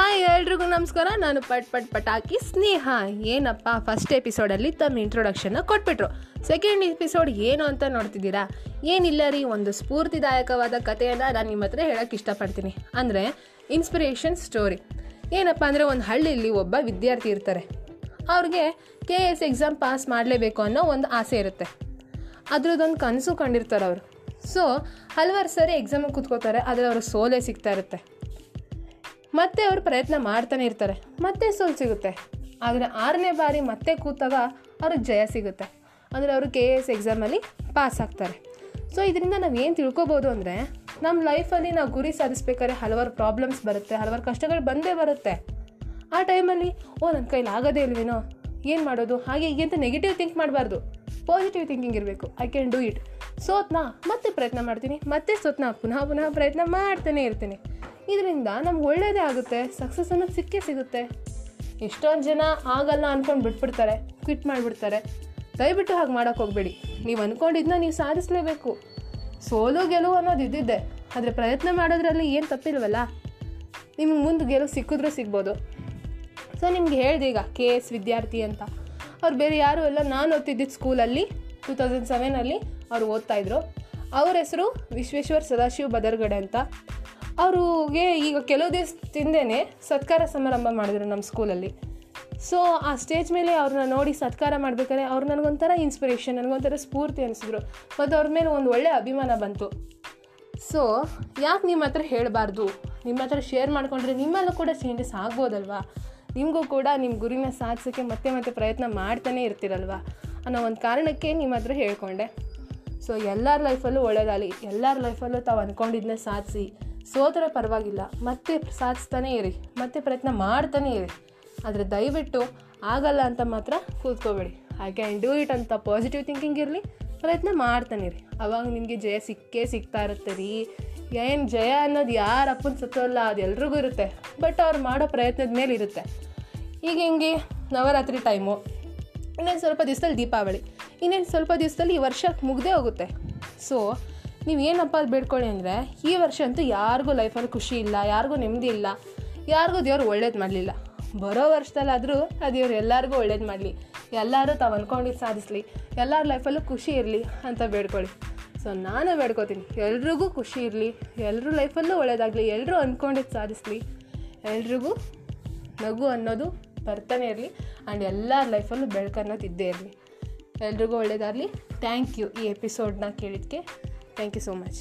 Hi ಎಲ್ರಿಗೂ ನಮಸ್ಕಾರ. ನಾನು ಪಟ್ ಪಟ್ ಪಟಾಕಿ ಸ್ನೇಹ. ಏನಪ್ಪ ಫಸ್ಟ್ ಎಪಿಸೋಡಲ್ಲಿ ತಮ್ಮ ಇಂಟ್ರೊಡಕ್ಷನ್ನ ಕೊಟ್ಬಿಟ್ರು. ಸೆಕೆಂಡ್ ಎಪಿಸೋಡ್ ಏನು ಅಂತ ನೋಡ್ತಿದ್ದೀರಾ? ಏನಿಲ್ಲ ರೀ, ಒಂದು ಸ್ಫೂರ್ತಿದಾಯಕವಾದ ಕಥೆಯನ್ನು ನಾನು ನಿಮ್ಮ ಹತ್ರ ಹೇಳೋಕ್ಕೆ ಇಷ್ಟಪಡ್ತೀನಿ. ಅಂದರೆ ಇನ್ಸ್ಪಿರೇಷನ್ ಸ್ಟೋರಿ ಏನಪ್ಪ ಅಂದರೆ, ಒಂದು ಹಳ್ಳಿಯಲ್ಲಿ ಒಬ್ಬ ವಿದ್ಯಾರ್ಥಿ ಇರ್ತಾರೆ. ಅವ್ರಿಗೆ ಕೆ ಎಸ್ ಎಕ್ಸಾಮ್ ಪಾಸ್ ಮಾಡಲೇಬೇಕು ಅನ್ನೋ ಒಂದು ಆಸೆ ಇರುತ್ತೆ. ಅದ್ರದ್ದೊಂದು ಕನಸು ಕಂಡಿರ್ತಾರೆ ಅವರು. ಸೊ ಹಲವಾರು ಸರಿ ಎಕ್ಸಾಮಿಗೆ ಕೂತ್ಕೋತಾರೆ, ಆದರೆ ಅವ್ರಿಗೆ ಸೋಲೆ ಸಿಗ್ತಾ ಇರುತ್ತೆ. ಮತ್ತೆ ಅವರು ಪ್ರಯತ್ನ ಮಾಡ್ತಾನೆ ಇರ್ತಾರೆ. ಮತ್ತೆ ಸೋಲ್ ಸಿಗುತ್ತೆ. ಆದರೆ ಆರನೇ ಬಾರಿ ಮತ್ತೆ ಕೂತಾಗ ಅವ್ರಿಗೆ ಜಯ ಸಿಗುತ್ತೆ. ಅಂದರೆ ಅವರು ಕೆ ಎ ಎಸ್ ಎಕ್ಸಾಮಲ್ಲಿ ಪಾಸ್ ಆಗ್ತಾರೆ. ಸೊ ಇದರಿಂದ ನಾವು ಏನು ತಿಳ್ಕೊಬೋದು ಅಂದರೆ ನಮ್ಮ ಲೈಫಲ್ಲಿ ನಾವು ಗುರಿ ಸಾಧಿಸ್ಬೇಕಾದ್ರೆ ಹಲವಾರು ಪ್ರಾಬ್ಲಮ್ಸ್ ಬರುತ್ತೆ, ಹಲವಾರು ಕಷ್ಟಗಳು ಬಂದೇ ಬರುತ್ತೆ. ಆ ಟೈಮಲ್ಲಿ ಓ ನನ್ನ ಕೈಲಿ ಆಗೋದೇ ಇಲ್ವೇನೋ? ಏನು ಮಾಡೋದು? ಹಾಗೆ ಹೀಗೆ ಅಂತ ನೆಗೆಟಿವ್ ಥಿಂಕ್ ಮಾಡಬಾರ್ದು. ಪಾಸಿಟಿವ್ ಥಿಂಕಿಂಗ್ ಇರಬೇಕು. ಐ ಕ್ಯಾನ್ ಡೂ ಇಟ್ ಸೋತ್ನಾ? ಮತ್ತೆ ಪ್ರಯತ್ನ ಮಾಡ್ತೀನಿ. ಮತ್ತೆ ಸೋತ್ನಾ? ಪುನಃ ಪುನಃ ಪ್ರಯತ್ನ ಮಾಡ್ತಾನೆ ಇರ್ತೀನಿ. ಇದರಿಂದ ನಮ್ಗೆ ಒಳ್ಳೆಯದೇ ಆಗುತ್ತೆ ಸಕ್ಸಸ್ ಅನ್ನೋದು ಸಿಕ್ಕೇ ಸಿಗುತ್ತೆ. ಎಷ್ಟೊಂದು ಜನ ಆಗಲ್ಲ ಅಂದ್ಕೊಂಡು ಬಿಟ್ಬಿಡ್ತಾರೆ ಕ್ವಿಟ್ ಮಾಡಿಬಿಡ್ತಾರೆ. ದಯವಿಟ್ಟು ಹಾಗೆ ಮಾಡೋಕ್ಕೆ ಹೋಗಬೇಡಿ. ನೀವು ಅಂದ್ಕೊಂಡಿದ್ದನ್ನ ನೀವು ಸಾಧಿಸಲೇಬೇಕು. ಸೋಲು ಗೆಲುವು ಅನ್ನೋದು ಇದ್ದಿದ್ದೆ, ಆದರೆ ಪ್ರಯತ್ನ ಮಾಡೋದ್ರಲ್ಲಿ ಏನು ತಪ್ಪಿಲ್ವಲ್ಲ? ನಿಮ್ಗೆ ಮುಂದೆ ಗೆಲುವು ಸಿಕ್ಕಿದ್ರೂ ಸಿಗ್ಬೋದು. ಸೊ ನಿಮ್ಗೆ ಹೇಳಿದೆ ಈಗ, ಕೆ ಎಸ್ ವಿದ್ಯಾರ್ಥಿ ಅಂತ. ಅವ್ರು ಬೇರೆ ಯಾರೂ ಎಲ್ಲ ನಾನು ಓದ್ತಿದ್ದಿದ್ದು ಸ್ಕೂಲಲ್ಲಿ, ಟೂ ತೌಸಂಡ್ ಸೆವೆನಲ್ಲಿ ಅವ್ರು ಓದ್ತಾಯಿದ್ರು ಅವ್ರ ಹೆಸರು ವಿಶ್ವೇಶ್ವರ್ ಸದಾಶಿವ ಬದರ್ಗಡೆ ಅಂತ. ಅವ್ರಿಗೆ ಈಗ ಕೆಲವು ದಿವಸದಿಂದನೇ ಸತ್ಕಾರ ಸಮಾರಂಭ ಮಾಡಿದ್ರು ನಮ್ಮ ಸ್ಕೂಲಲ್ಲಿ. ಸೊ ಆ ಸ್ಟೇಜ್ ಮೇಲೆ ಅವ್ರನ್ನ ನೋಡಿ ಸತ್ಕಾರ ಮಾಡ್ಬೇಕಾದ್ರೆ ಅವ್ರು ನನಗೊಂಥರ ಇನ್ಸ್ಪಿರೇಷನ್ ನನಗೊಂಥರ ಸ್ಫೂರ್ತಿ ಅನಿಸಿದ್ರು. ಮತ್ತು ಅವ್ರ ಮೇಲೆ ಒಂದು ಒಳ್ಳೆಯ ಅಭಿಮಾನ ಬಂತು. ಸೊ ಯಾಕೆ ನಿಮ್ಮ ಹತ್ರ ಹೇಳಬಾರ್ದು? ನಿಮ್ಮ ಹತ್ರ ಶೇರ್ ಮಾಡಿಕೊಂಡ್ರೆ ನಿಮ್ಮಲ್ಲೂ ಕೂಡ ಚೇಂಜಸ್ ಆಗ್ಬೋದಲ್ವಾ? ನಿಮಗೂ ಕೂಡ ನಿಮ್ಮ ಗುರಿನ ಸಾಧಿಸೋಕ್ಕೆ ಮತ್ತೆ ಮತ್ತೆ ಪ್ರಯತ್ನ ಮಾಡ್ತಾನೆ ಇರ್ತೀರಲ್ವ? ಅನ್ನೋ ಒಂದು ಕಾರಣಕ್ಕೆ ನಿಮ್ಮ ಹತ್ರ ಹೇಳ್ಕೊಂಡೆ. ಸೊ ಎಲ್ಲರ ಲೈಫಲ್ಲೂ ಒಳ್ಳೆಯದಾಗಲಿ ಎಲ್ಲರ ಲೈಫಲ್ಲೂ ತಾವು ಅಂದ್ಕೊಂಡಿದ್ದನ್ನ ಸಾಧಿಸಿ. ಸೋದರೆ ಪರವಾಗಿಲ್ಲ. ಮತ್ತೆ ಸಾಧಿಸ್ತಾನೇ ಇರಿ. ಮತ್ತೆ ಪ್ರಯತ್ನ ಮಾಡ್ತಾನೆ ಇರಿ. ಆದರೆ ದಯವಿಟ್ಟು ಆಗಲ್ಲ ಅಂತ ಮಾತ್ರ ಕೂತ್ಕೋಬೇಡಿ. ಐ ಕ್ಯಾನ್ ಡೂ ಇಟ್ ಅಂತ ಪಾಸಿಟಿವ್ ಥಿಂಕಿಂಗ್ ಇರಲಿ, ಪ್ರಯತ್ನ ಮಾಡ್ತಾನೆ ರೀ ಅವಾಗ ನಿಮಗೆ ಜಯ ಸಿಕ್ಕೇ ಸಿಗ್ತಾ ಇರುತ್ತೆ ರೀ. ಏನು ಜಯ ಅನ್ನೋದು ಯಾರ ಅಪ್ಪನ ಸತ್ತೋಲ್ಲ ಅದು ಎಲ್ರಿಗೂ ಇರುತ್ತೆ. ಬಟ್ ಅವ್ರು ಮಾಡೋ ಪ್ರಯತ್ನದ ಮೇಲೆ ಇರುತ್ತೆ. ಈಗ ಹೆಂಗೆ? ನವರಾತ್ರಿ ಟೈಮು ಇನ್ನೊಂದು ಸ್ವಲ್ಪ ದಿವಸದಲ್ಲಿ ದೀಪಾವಳಿ. ಇನ್ನೇನು ಸ್ವಲ್ಪ ದಿವಸದಲ್ಲಿ ಈ ವರ್ಷಕ್ಕೆ ಮುಗ್ದೇ ಹೋಗುತ್ತೆ. ಸೊ ನೀವು ಏನಪ್ಪ ಬೇಡ್ಕೊಳ್ಳಿ ಅಂದರೆ, ಈ ವರ್ಷ ಅಂತೂ ಯಾರಿಗೂ ಲೈಫಲ್ಲಿ ಖುಷಿ ಇಲ್ಲ, ಯಾರಿಗೂ ನೆಮ್ಮದಿ ಇಲ್ಲ, ಯಾರಿಗೂ ದೇವ್ರು ಒಳ್ಳೇದು ಮಾಡಲಿಲ್ಲ. ಬರೋ ವರ್ಷದಲ್ಲಾದರೂ ಆ ದೇವ್ರು ಎಲ್ಲರಿಗೂ ಒಳ್ಳೇದು ಮಾಡಲಿ. ಎಲ್ಲರೂ ತಾವು ಅಂದ್ಕೊಂಡಿದ್ದು ಸಾಧಿಸಲಿ. ಎಲ್ಲರ ಲೈಫಲ್ಲೂ ಖುಷಿ ಇರಲಿ ಅಂತ ಬೇಡ್ಕೊಳ್ಳಿ. ಸೊ ನಾನು ಬೇಡ್ಕೋತೀನಿ. ಎಲ್ರಿಗೂ ಖುಷಿ ಇರಲಿ. ಎಲ್ಲರೂ ಲೈಫಲ್ಲೂ ಒಳ್ಳೇದಾಗಲಿ. ಎಲ್ಲರೂ ಅಂದ್ಕೊಂಡಿದ್ದು ಸಾಧಿಸಲಿ. ಎಲ್ರಿಗೂ ನಗು ಅನ್ನೋದು ಬರ್ತಾನೆ ಇರಲಿ. ಆ್ಯಂಡ್ ಎಲ್ಲರ ಲೈಫಲ್ಲೂ ಬೆಳಕನ್ನೋದು ಇದ್ದೇ ಇರಲಿ. ಎಲ್ರಿಗೂ ಒಳ್ಳೇದಾಗಲಿ. ಥ್ಯಾಂಕ್ ಯು ಈ ಎಪಿಸೋಡ್ನ ಕೇಳಿದ್ದಕ್ಕೆ ಥ್ಯಾಂಕ್ ಯು ಸೋ ಮಚ್